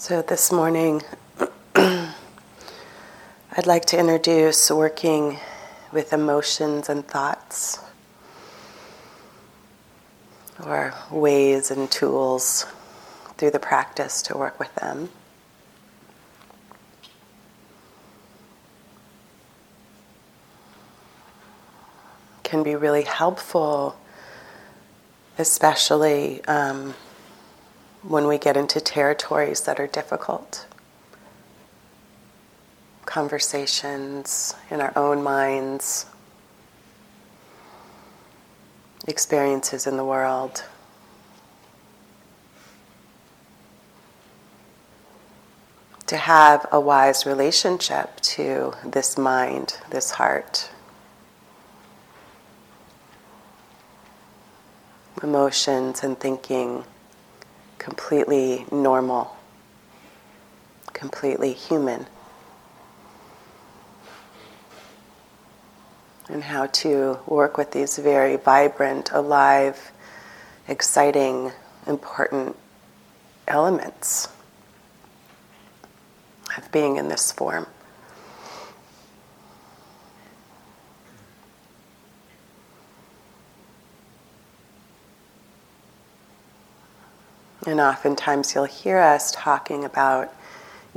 So, this morning, I'd like to introduce working with emotions and thoughts, or ways and tools through the practice to work with them. Can be really helpful, especially. Um, when we get into territories that are difficult. Conversations in our own minds, experiences in the world. To have a wise relationship to this mind, this heart. Emotions and thinking completely normal, completely human. And how to work with these very vibrant, alive, exciting, important elements of being in this form. And oftentimes you'll hear us talking about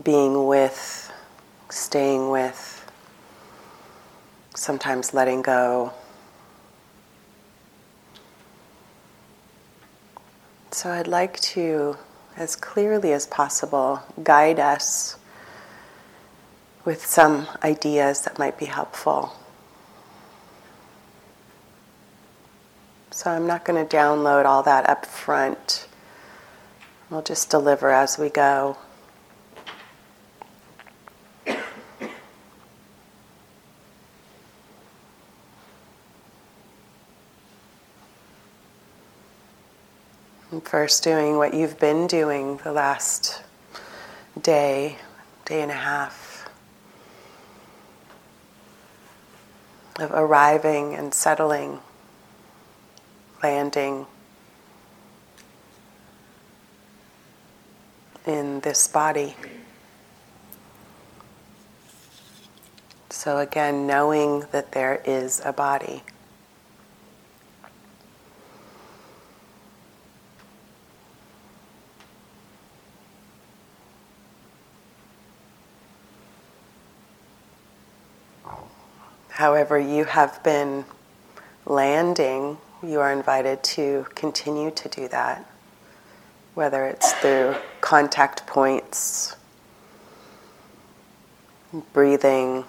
being with, staying with, sometimes letting go. So I'd like to, as clearly as possible, guide us with some ideas that might be helpful. So I'm not going to download all that up front. We'll just deliver as we go. And first, doing what you've been doing the last day, day and a half, of arriving and settling, landing. In this body. So, again, knowing that there is a body. However, you have been landing, you are invited to continue to do that whether it's through contact points, breathing.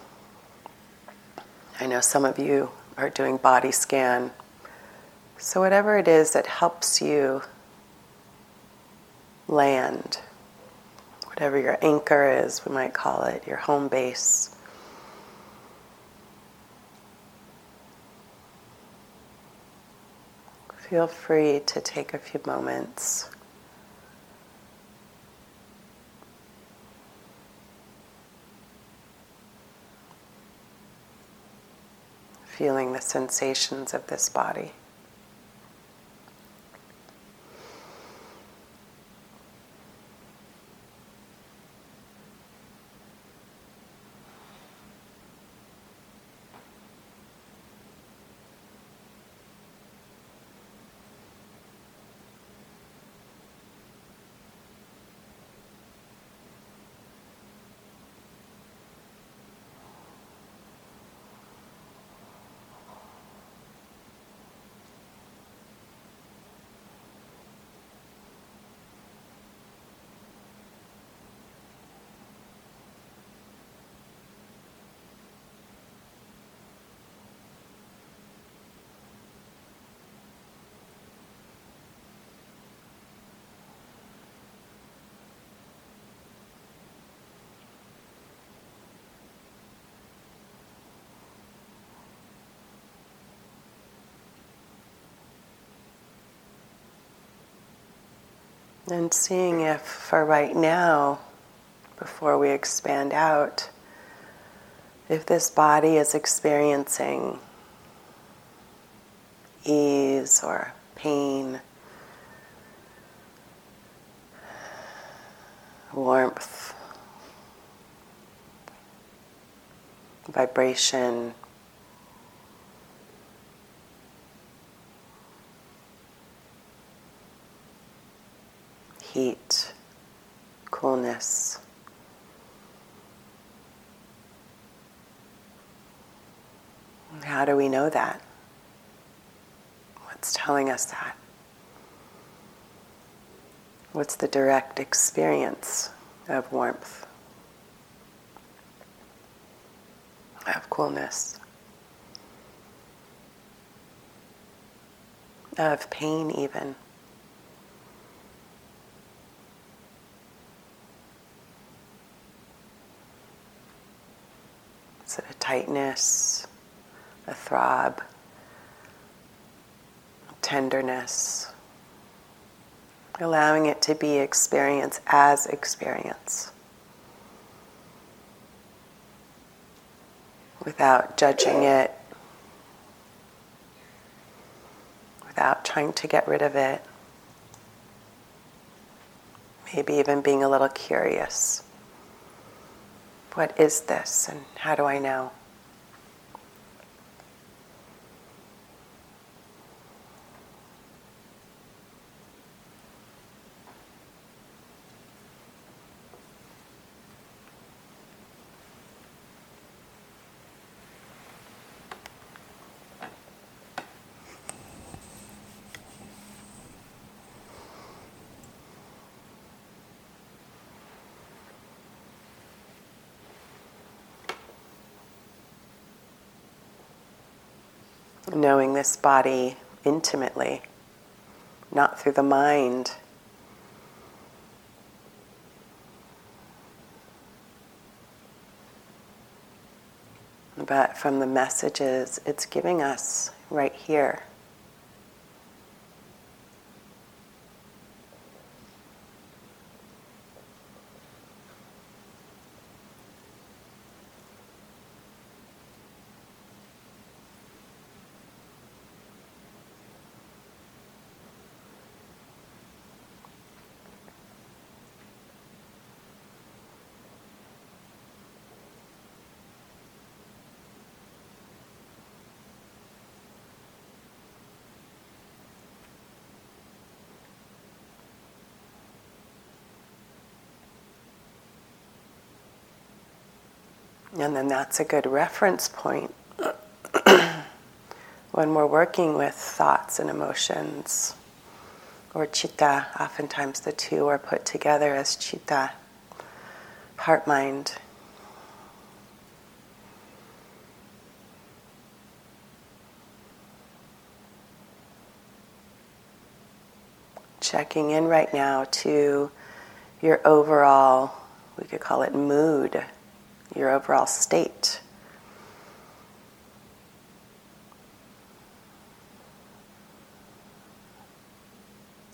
I know some of you are doing body scan. So, whatever it is that helps you land, whatever your anchor is, we might call it, your home base. Feel free to take a few moments. Feeling the sensations of this body. And seeing if, for right now, before we expand out, if this body is experiencing ease or pain warmth, vibration. Heat, coolness. How do we know that? What's telling us that? What's the direct experience of warmth, of coolness, of pain, even? It a tightness, a throb, tenderness? allowing it to be experience as experience without judging it, without trying to get rid of it, maybe even being a little curious. What is this and how do I know? Knowing this body intimately, not through the mind. But from the messages it's giving us right here. And then that's a good reference point when we're working with thoughts and emotions or chitta. Oftentimes the two are put together as chitta, heart mind. Checking in right now to your overall, we could call it mood your overall state.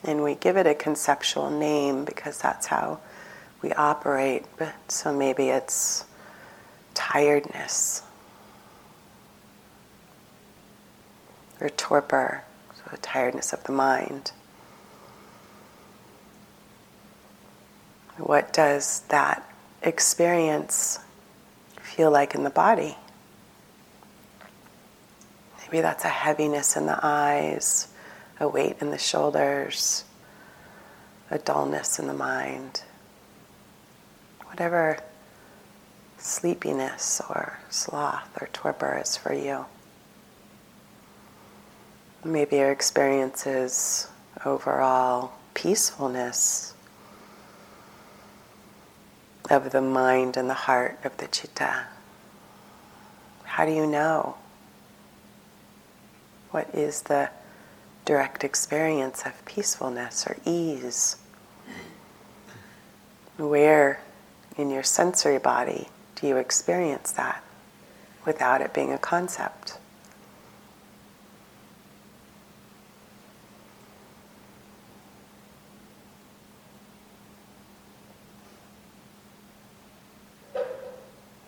And we give it a conceptual name because that's how we operate. But so maybe it's tiredness or torpor, so tiredness of the mind. What does that experience feel like in the body. Maybe that's a heaviness in the eyes, a weight in the shoulders, a dullness in the mind. Whatever sleepiness or sloth or torpor is for you. Maybe your experience is overall peacefulness of the mind and the heart of the chitta? How do you know? What is the direct experience of peacefulness or ease? Where in your sensory body do you experience that without it being a concept?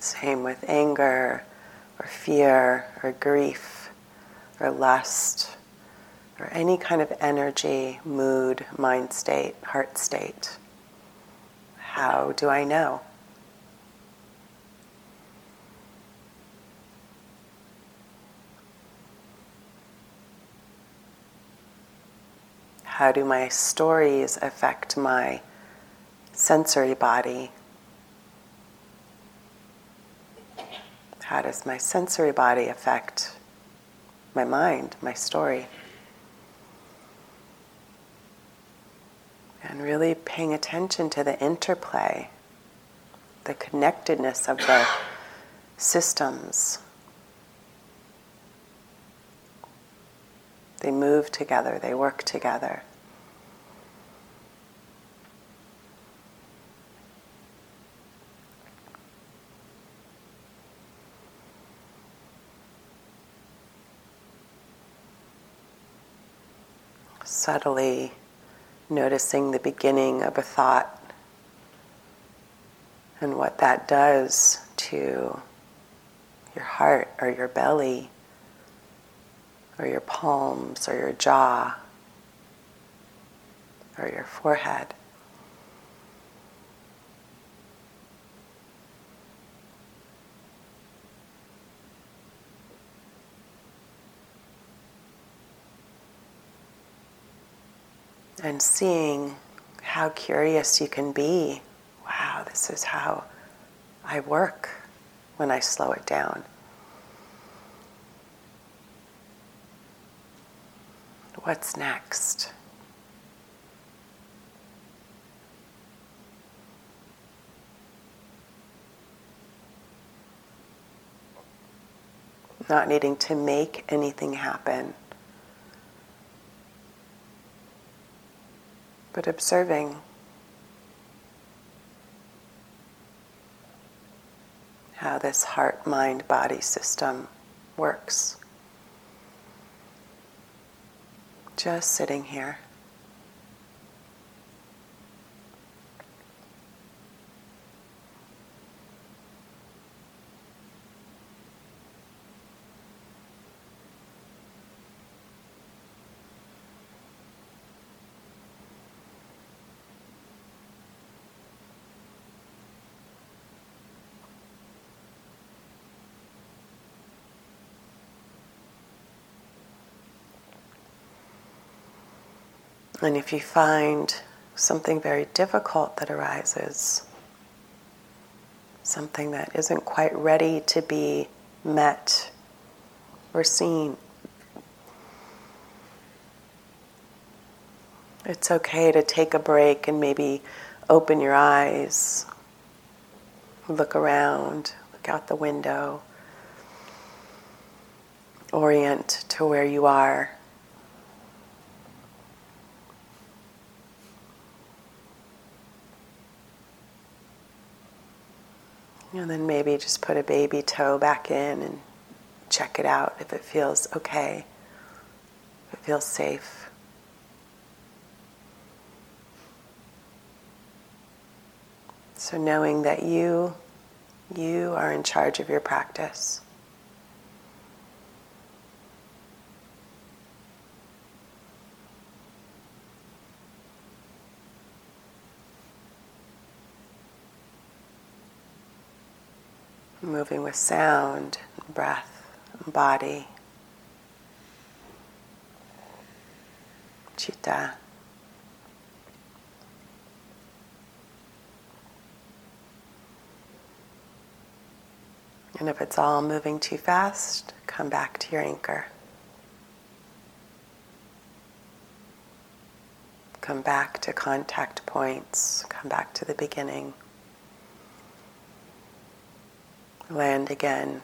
Same with anger or fear or grief or lust or any kind of energy, mood, mind state, heart state. How do I know? How do my stories affect my sensory body? How does my sensory body affect my mind, my story? And really paying attention to the interplay, the connectedness of the systems. They move together, they work together. Subtly noticing the beginning of a thought and what that does to your heart or your belly or your palms or your jaw or your forehead. And seeing how curious you can be. Wow, this is how I work when I slow it down. What's next? Not needing to make anything happen. But observing how this heart mind body system works. Just sitting here. And if you find something very difficult that arises, something that isn't quite ready to be met or seen, it's okay to take a break and maybe open your eyes, look around, look out the window, orient to where you are. And then maybe just put a baby toe back in and check it out if it feels okay, if it feels safe. So knowing that you you are in charge of your practice. Moving with sound, breath, body, citta. And if it's all moving too fast, come back to your anchor. Come back to contact points, come back to the beginning land again.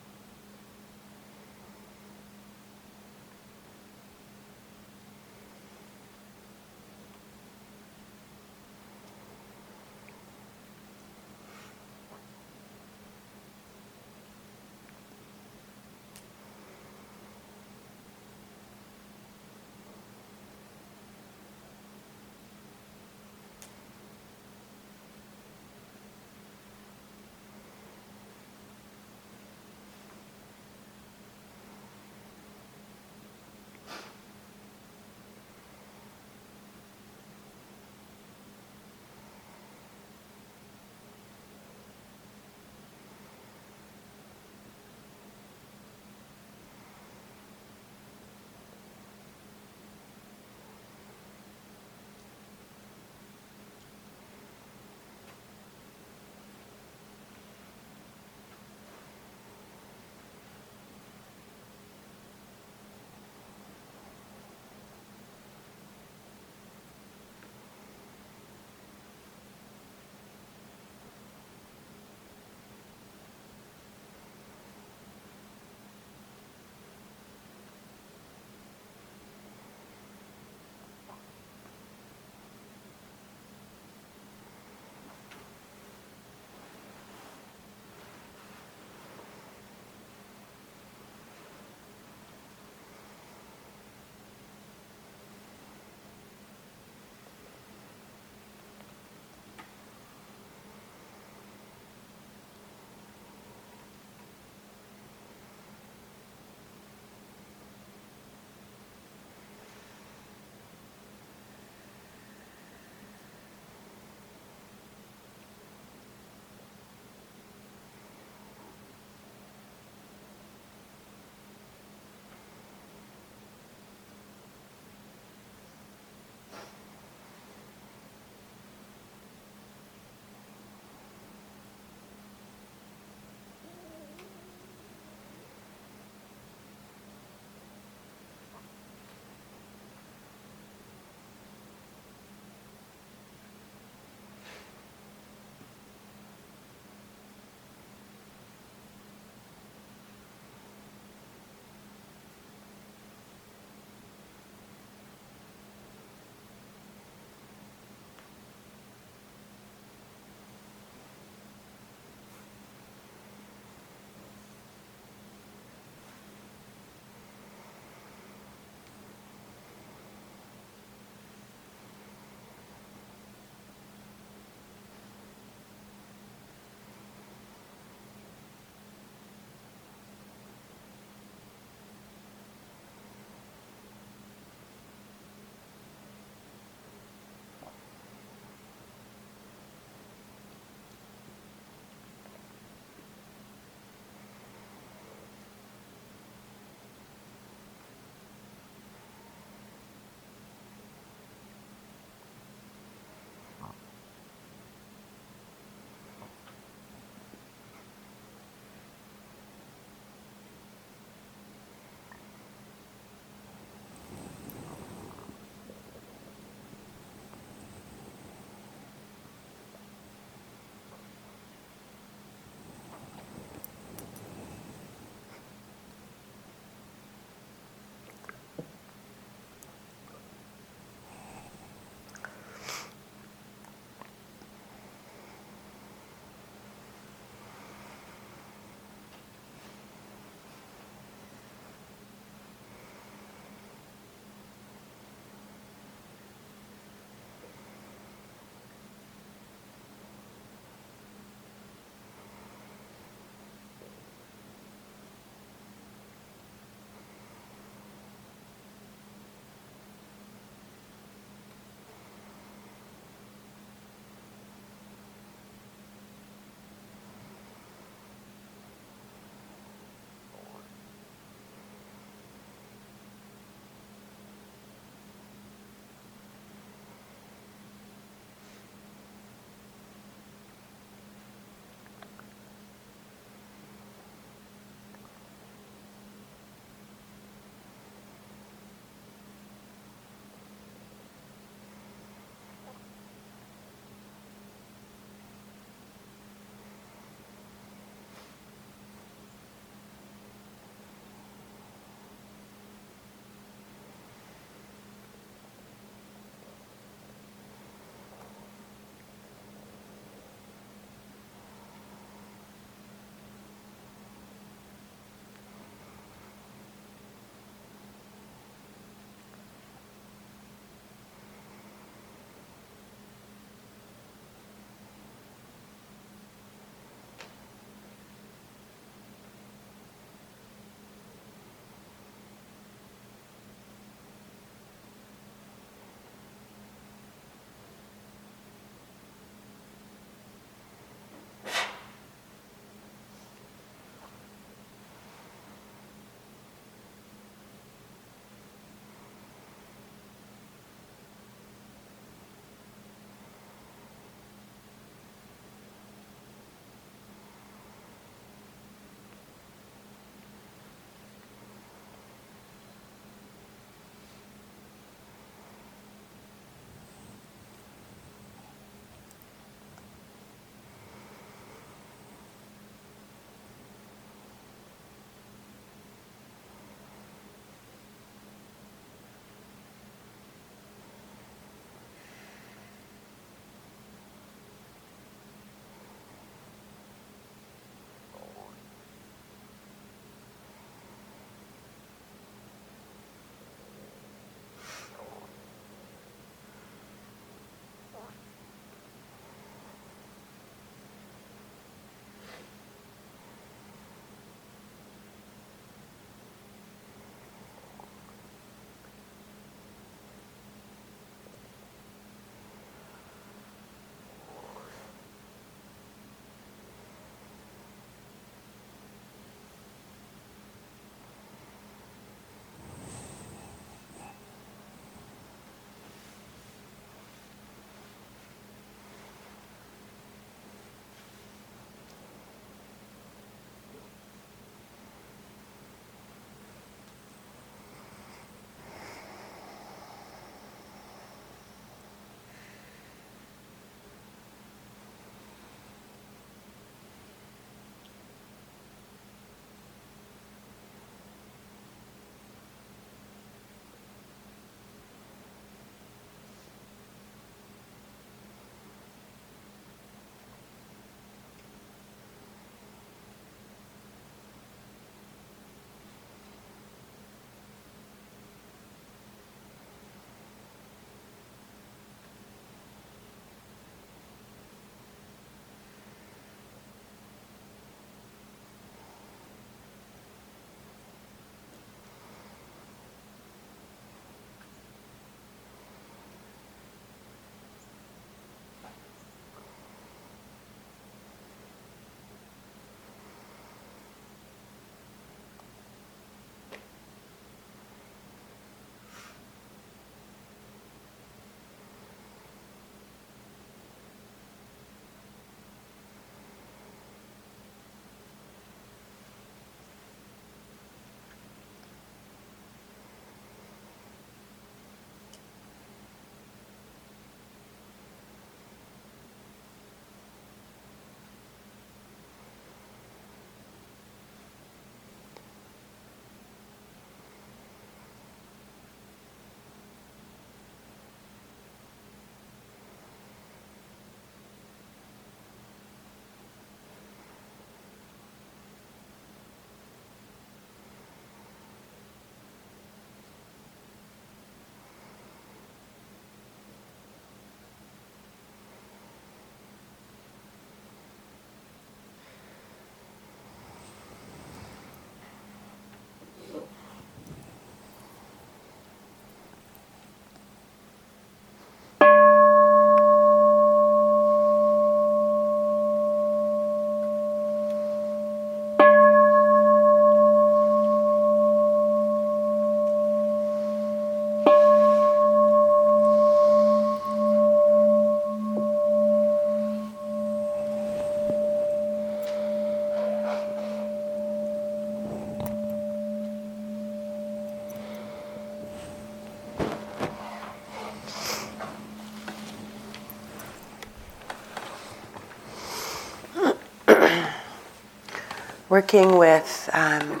Working with um,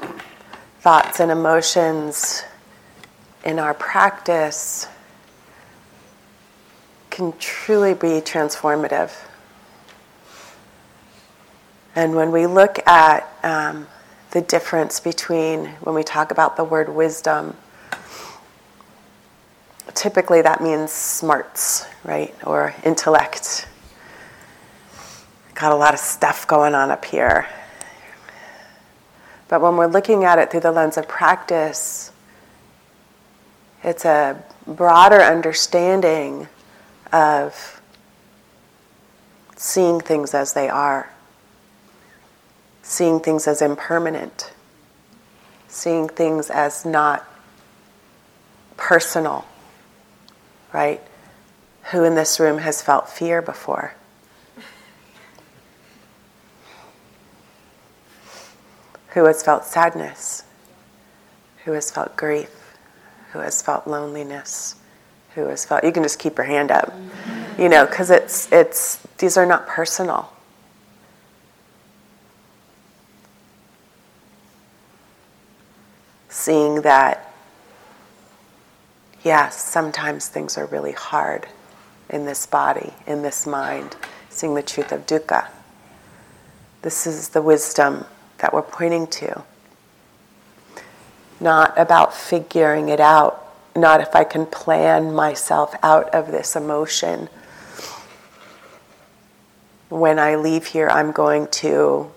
thoughts and emotions in our practice can truly be transformative. And when we look at um, the difference between when we talk about the word wisdom, typically that means smarts, right? Or intellect. Got a lot of stuff going on up here. But when we're looking at it through the lens of practice, it's a broader understanding of seeing things as they are, seeing things as impermanent, seeing things as not personal, right? Who in this room has felt fear before? Who has felt sadness? Who has felt grief? Who has felt loneliness? Who has felt, you can just keep your hand up, you know, because it's, it's, these are not personal. Seeing that, yes, sometimes things are really hard in this body, in this mind, seeing the truth of dukkha. This is the wisdom that we're pointing to. Not about figuring it out, not if I can plan myself out of this emotion. When I leave here, I'm going to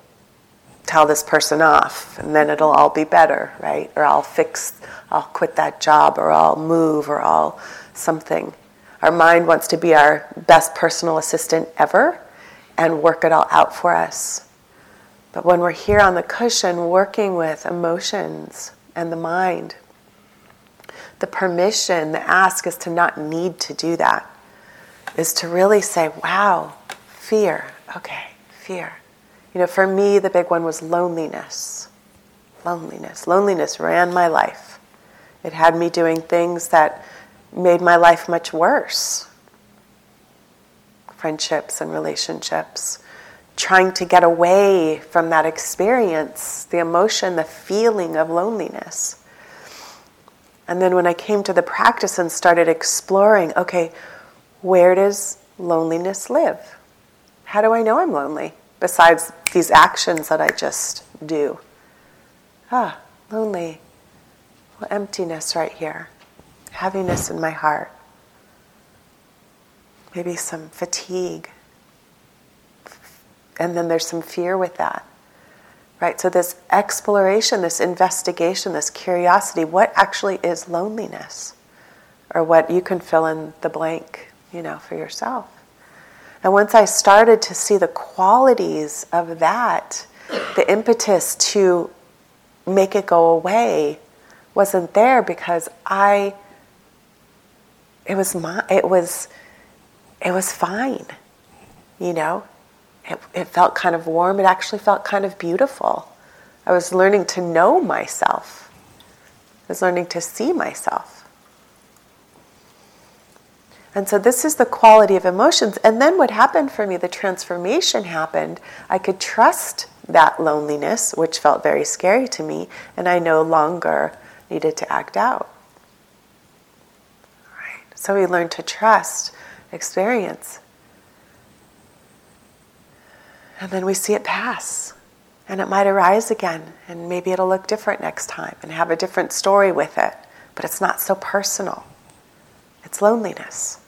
tell this person off and then it'll all be better, right? Or I'll fix, I'll quit that job or I'll move or I'll something. Our mind wants to be our best personal assistant ever and work it all out for us. But when we're here on the cushion working with emotions and the mind, the permission, the ask is to not need to do that, is to really say, wow, fear, okay, fear. You know, for me, the big one was loneliness. Loneliness. Loneliness ran my life. It had me doing things that made my life much worse friendships and relationships trying to get away from that experience, the emotion, the feeling of loneliness. And then when I came to the practice and started exploring, okay, where does loneliness live? How do I know I'm lonely besides these actions that I just do? Ah, lonely. Well, emptiness right here, heaviness in my heart, maybe some fatigue and then there's some fear with that. Right? So, this exploration, this investigation, this curiosity what actually is loneliness? Or what you can fill in the blank, you know, for yourself. And once I started to see the qualities of that, the impetus to make it go away wasn't there because I it was my it was it was fine you know it, it felt kind of warm. It actually felt kind of beautiful. I was learning to know myself. I was learning to see myself. And so, this is the quality of emotions. And then, what happened for me, the transformation happened. I could trust that loneliness, which felt very scary to me, and I no longer needed to act out. Right? So, we learned to trust experience and then we see it pass. And it might arise again, and maybe it'll look different next time and have a different story with it. But it's not so personal. It's loneliness.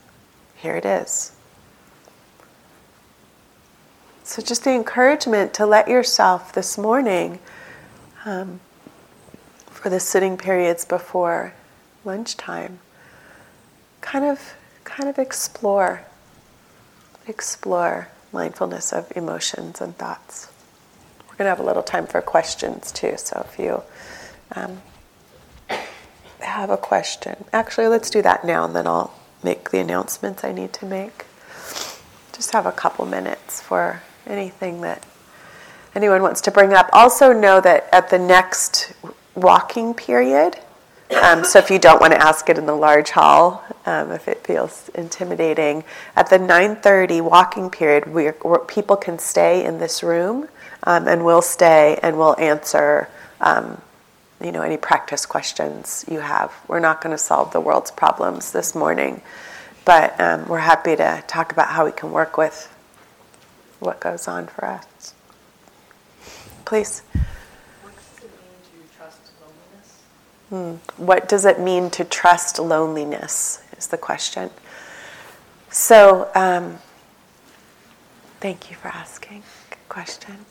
Here it is. So, just the encouragement to let yourself this morning, um, for the sitting periods before lunchtime, kind of, kind of explore, explore mindfulness of emotions and thoughts. We're going to have a little time for questions too, so if you um, have a question, actually, let's do that now and then I'll make the announcements I need to make. Just have a couple minutes for anything that anyone wants to bring up. Also, know that at the next walking period, Um, so if you don't want to ask it in the large hall, um, if it feels intimidating, at the 9:30 walking period, we people can stay in this room, um, and we'll stay and we'll answer, um, you know, any practice questions you have. We're not going to solve the world's problems this morning, but um, we're happy to talk about how we can work with what goes on for us. Please. Hmm. What does it mean to trust loneliness? Is the question. So, um, thank you for asking. Good question.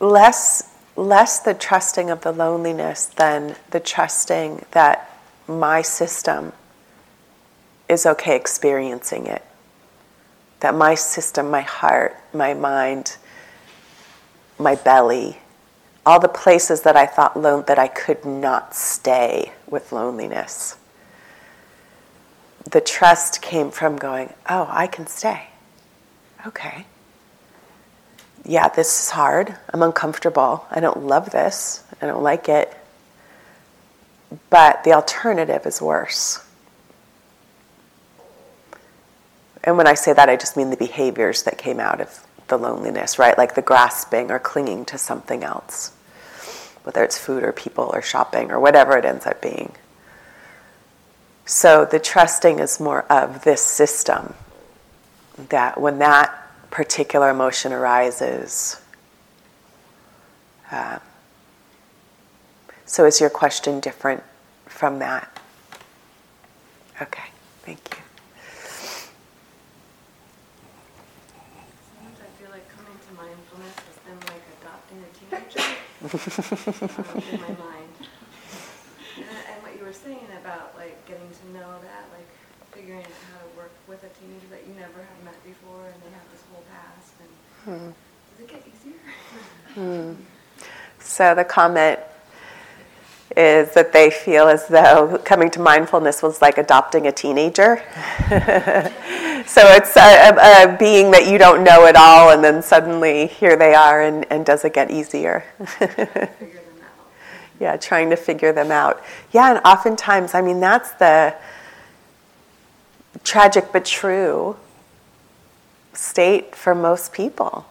Less, less the trusting of the loneliness than the trusting that my system is okay experiencing it. That my system, my heart, my mind, my belly, all the places that I thought that I could not stay with loneliness. The trust came from going, oh, I can stay. Okay. Yeah, this is hard. I'm uncomfortable. I don't love this. I don't like it. But the alternative is worse. And when I say that, I just mean the behaviors that came out of the loneliness, right? Like the grasping or clinging to something else, whether it's food or people or shopping or whatever it ends up being. So the trusting is more of this system that when that particular emotion arises, uh, so is your question different from that? Okay, thank you. In my mind. And, and, what you were saying about like getting to know that, like figuring out how to work with a teenager that you never have met before, and they have this whole past, and hmm. does it get easier? hmm. So the comment is that they feel as though coming to mindfulness was like adopting a teenager. so it's a, a, a, being that you don't know at all, and then suddenly here they are, and, and does it get easier? yeah, trying to figure them out. Yeah, and oftentimes, I mean, that's the tragic but true state for most people.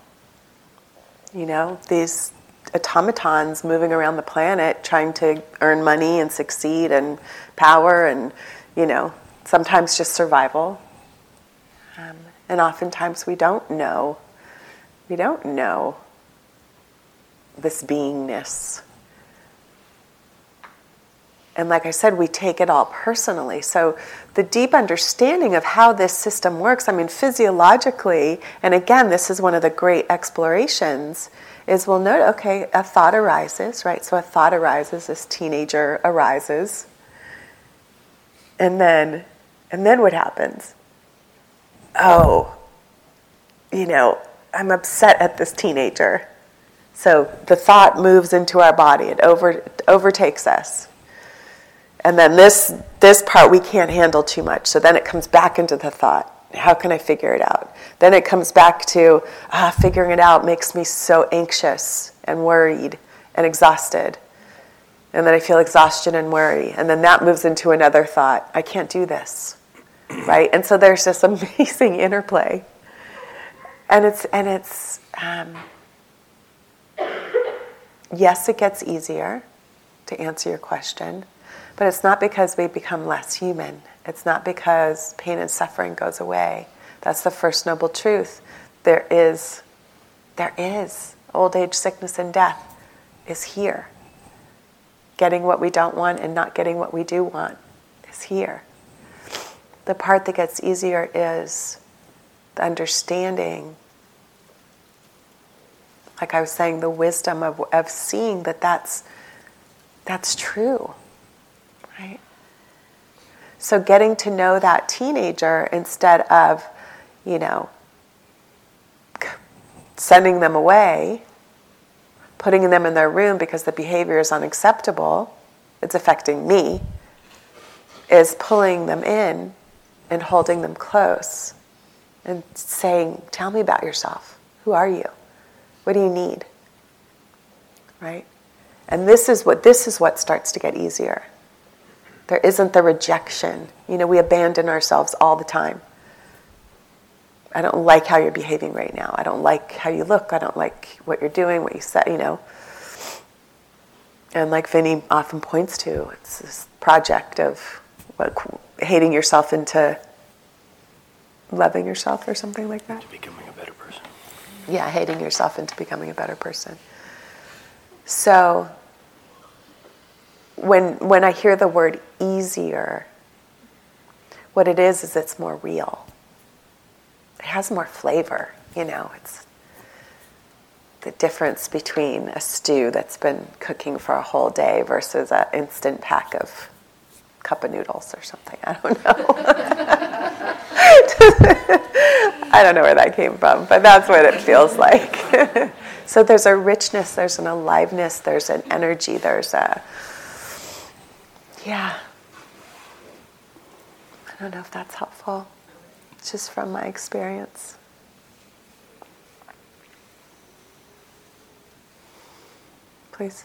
You know, these automatons moving around the planet trying to earn money and succeed and power and, you know, sometimes just survival. Um, and oftentimes we don't know. We don't know this beingness. And like I said, we take it all personally. So the deep understanding of how this system works, I mean, physiologically, and again, this is one of the great explorations is we'll note, okay, a thought arises, right? So a thought arises, this teenager arises. And then, and then what happens? Oh, you know, I'm upset at this teenager. So the thought moves into our body, it, over, overtakes us. And then this, this part we can't handle too much. So then it comes back into the thought. How can I figure it out? Then it comes back to ah, figuring it out makes me so anxious and worried and exhausted. And then I feel exhaustion and worry. And then that moves into another thought I can't do this. Right? And so there's this amazing interplay. And it's, and it's, um, yes, it gets easier to answer your question, but it's not because we become less human. It's not because pain and suffering goes away. That's the first noble truth. There is, there is old age, sickness, and death is here. Getting what we don't want and not getting what we do want is here. The part that gets easier is the understanding, like I was saying, the wisdom of, of seeing that that's, that's true, right? So getting to know that teenager instead of, you know, sending them away, putting them in their room because the behavior is unacceptable, it's affecting me, is pulling them in and holding them close and saying, Tell me about yourself. Who are you? What do you need? right? And this is what this is what starts to get easier. There isn't the rejection. You know, we abandon ourselves all the time. I don't like how you're behaving right now. I don't like how you look. I don't like what you're doing, what you said, you know. And like Vinny often points to, it's this project of what, hating yourself into loving yourself or something like that. To becoming a better person. Yeah, hating yourself into becoming a better person. So when when I hear the word easier, what it is is it's more real. It has more flavor, you know. It's the difference between a stew that's been cooking for a whole day versus an instant pack of cup of noodles or something. I don't know. I don't know where that came from, but that's what it feels like. so there's a richness, there's an aliveness, there's an energy, there's a yeah. I don't know if that's helpful. Just from my experience. Please.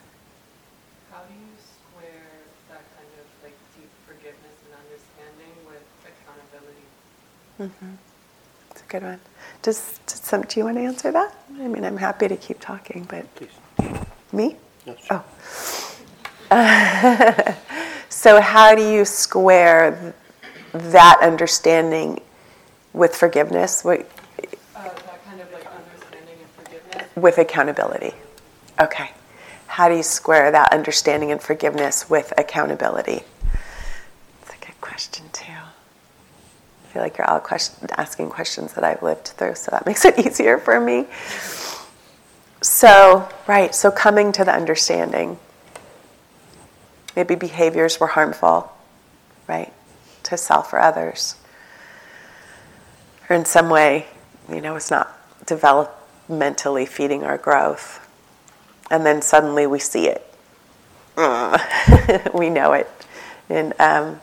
How do you square that kind of like deep forgiveness and understanding with accountability? Mm-hmm. It's a good one. Does, does some, do you want to answer that? I mean, I'm happy to keep talking, but Please. me? Yes. Oh. so, how do you square that understanding with forgiveness? What, Uh, kind of like understanding forgiveness. with accountability. Okay. How do you square that understanding and forgiveness with accountability? It's a good question, too. I feel like you're all question, asking questions that I've lived through, so that makes it easier for me. So, right, so coming to the understanding. Maybe behaviors were harmful, right, to self or others. Or in some way, you know, it's not developmentally feeding our growth. And then suddenly we see it. we know it. And um,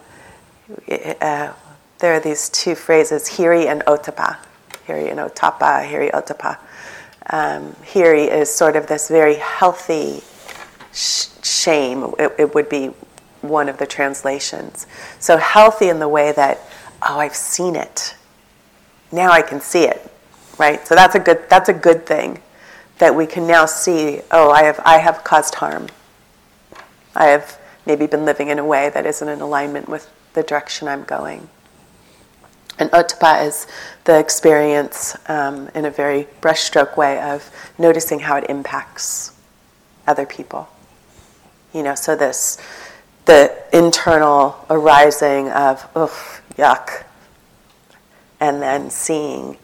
uh, there are these two phrases, hiri and ottappa. Hiri and ottappa, hiri ottappa. Um, hiri is sort of this very healthy sh- shame. It, it would be one of the translations. So healthy in the way that, oh, I've seen it. Now I can see it, right? So that's a good that's a good thing that we can now see, oh, I have I have caused harm. I have maybe been living in a way that isn't in alignment with the direction I'm going. And ottappa is the experience um, in a very brushstroke way of noticing how it impacts other people. You know, so this the internal arising of oof, yuck, and then seeing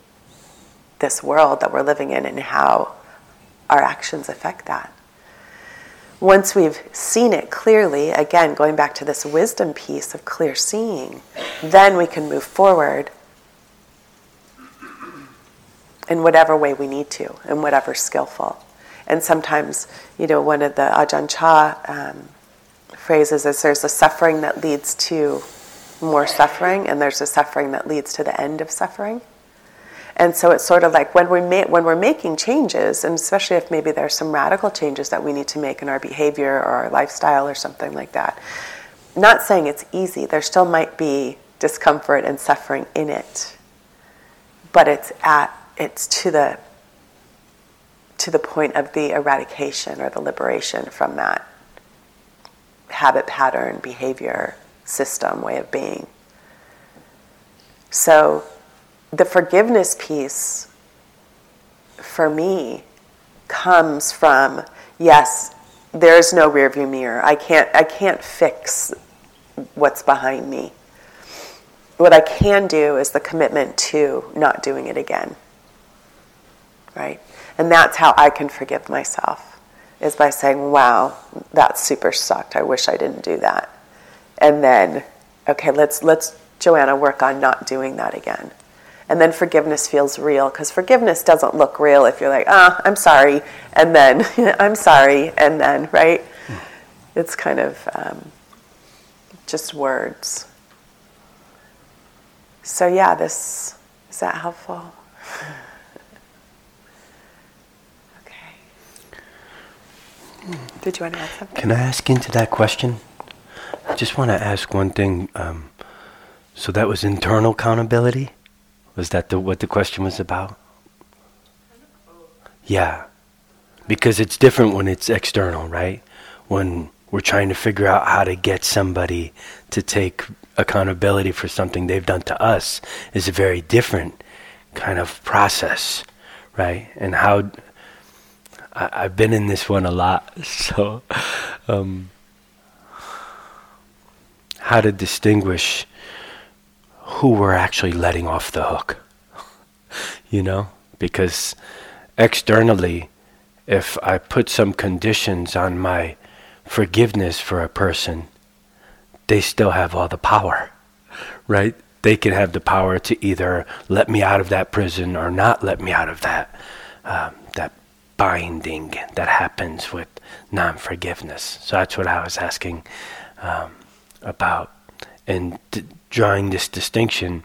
this world that we're living in and how our actions affect that. Once we've seen it clearly, again, going back to this wisdom piece of clear seeing, then we can move forward in whatever way we need to, in whatever skillful. And sometimes, you know, one of the Ajahn Chah um, phrases is there's a suffering that leads to more suffering, and there's a suffering that leads to the end of suffering. And so it's sort of like when we ma- when we're making changes, and especially if maybe there's some radical changes that we need to make in our behavior or our lifestyle or something like that. Not saying it's easy. There still might be discomfort and suffering in it, but it's at it's to the to the point of the eradication or the liberation from that habit pattern, behavior, system, way of being. So the forgiveness piece for me comes from yes, there's no rearview mirror. I can't I can't fix what's behind me. What I can do is the commitment to not doing it again. Right? And that's how I can forgive myself is by saying, "Wow, that super sucked. I wish I didn't do that." And then, okay, let's let's JoAnna work on not doing that again. And then forgiveness feels real because forgiveness doesn't look real if you're like, ah, I'm sorry, and then I'm sorry, and then, right? It's kind of um, just words. So, yeah, this is that helpful? okay. Did you want to add something? Can I ask into that question? I just want to ask one thing. Um, so that was internal accountability? Was that the, what the question was about? Yeah. Because it's different when it's external, right? When we're trying to figure out how to get somebody to take accountability for something they've done to us is a very different kind of process, right? And how I, have been in this one a lot, so um, how to distinguish who we're actually letting off the hook, you know? Because externally, if I put some conditions on my forgiveness for a person, they still have all the power, right? They can have the power to either let me out of that prison or not let me out of that um, that binding that happens with non-forgiveness. So that's what I was asking um, about, and d- drawing this distinction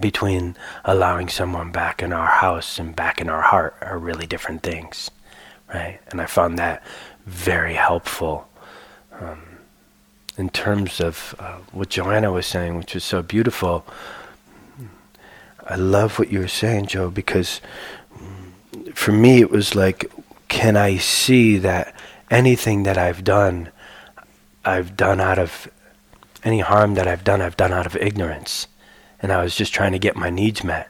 between allowing someone back in our house and back in our heart are really different things, right? And I found that very helpful um, in terms of uh, what JoAnna was saying, which was so beautiful. I love what you were saying, Joe, because for me it was like, can I see that anything that I've done, I've done out of any harm that I've done, I've done out of ignorance. And I was just trying to get my needs met.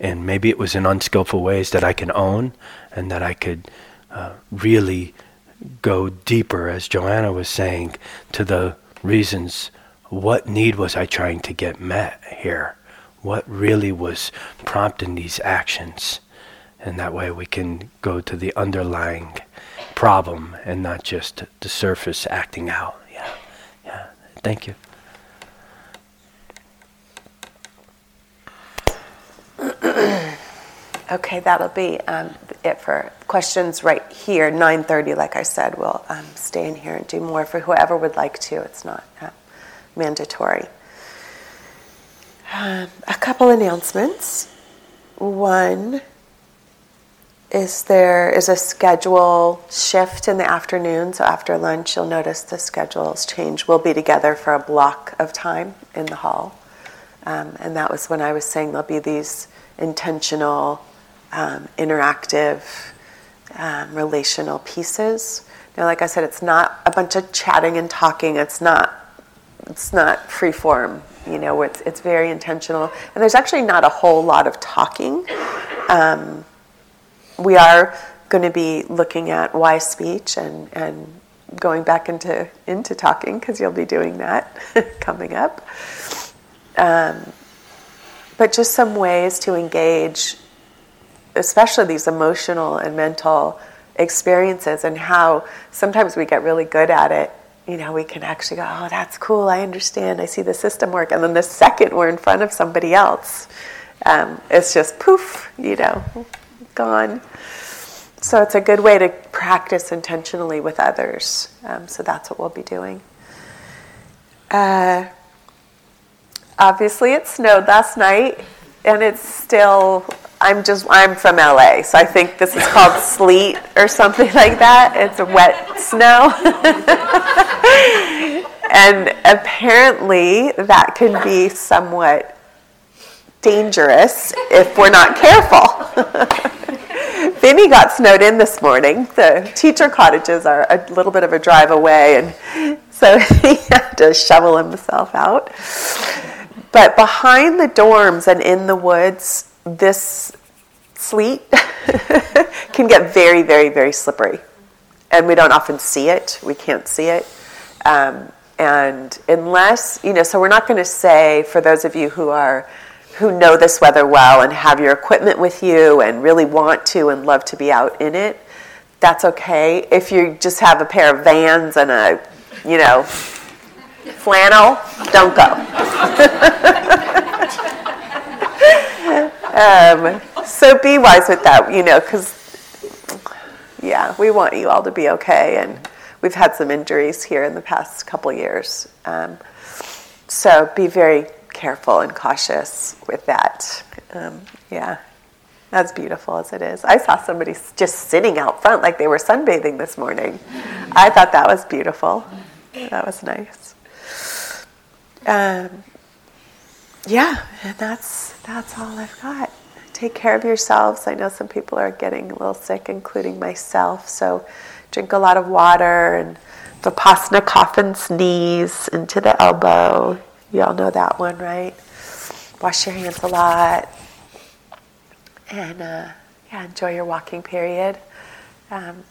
And maybe it was in unskillful ways that I can own and that I could uh, really go deeper, as JoAnna was saying, to the reasons what need was I trying to get met here? What really was prompting these actions? And that way we can go to the underlying problem and not just the surface acting out. Yeah, yeah. Thank you. Okay, that'll be um, it for questions right here. 9:30, like I said, we'll um, stay in here and do more for whoever would like to. It's not uh, mandatory. Um, a couple announcements. One is there is a schedule shift in the afternoon. So after lunch, you'll notice the schedules change. We'll be together for a block of time in the hall, um, and that was when I was saying there'll be these intentional um, interactive, um, relational pieces. Now, like I said, it's not a bunch of chatting and talking. It's not. It's not free form. You know, it's it's very intentional, and there's actually not a whole lot of talking. Um, we are going to be looking at wise speech and and going back into into talking because you'll be doing that coming up. Um, but just some ways to engage especially these emotional and mental experiences and how sometimes we get really good at it. You know we can actually go oh that's cool. I understand. I see the system work. And then the second we're in front of somebody else um, it's just poof you know gone. So it's a good way to practice intentionally with others. Um, so that's what we'll be doing. Uh, obviously it snowed last night and it's still I'm just I'm from LA, so I think this is called sleet or something like that. It's a wet snow. and apparently that can be somewhat dangerous if we're not careful. Vinny got snowed in this morning. The teacher cottages are a little bit of a drive away, and so he had to shovel himself out. But behind the dorms and in the woods, this sleet can get very, very, very slippery. And we don't often see it. We can't see it. Um, and unless, you know, so we're not going to say, for those of you who are who know this weather well and have your equipment with you and really want to and love to be out in it, that's okay. If you just have a pair of vans and a, you know, flannel, don't go. Um, so be wise with that, you know, because, yeah, we want you all to be okay. And we've had some injuries here in the past couple years. Um, so be very careful and cautious with that. Um, yeah. as beautiful as it is. I saw somebody just sitting out front like they were sunbathing this morning. I thought that was beautiful. That was nice. Um, yeah, and that's that's all I've got. Take care of yourselves. I know some people are getting a little sick, including myself. So drink a lot of water and Vipassana coffin sneeze into the elbow. You all know that one, right? Wash your hands a lot. And uh, yeah, enjoy your walking period. Um,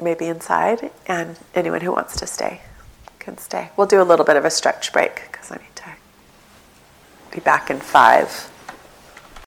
maybe inside. And anyone who wants to stay can stay. We'll do a little bit of a stretch break because I need to be back in five.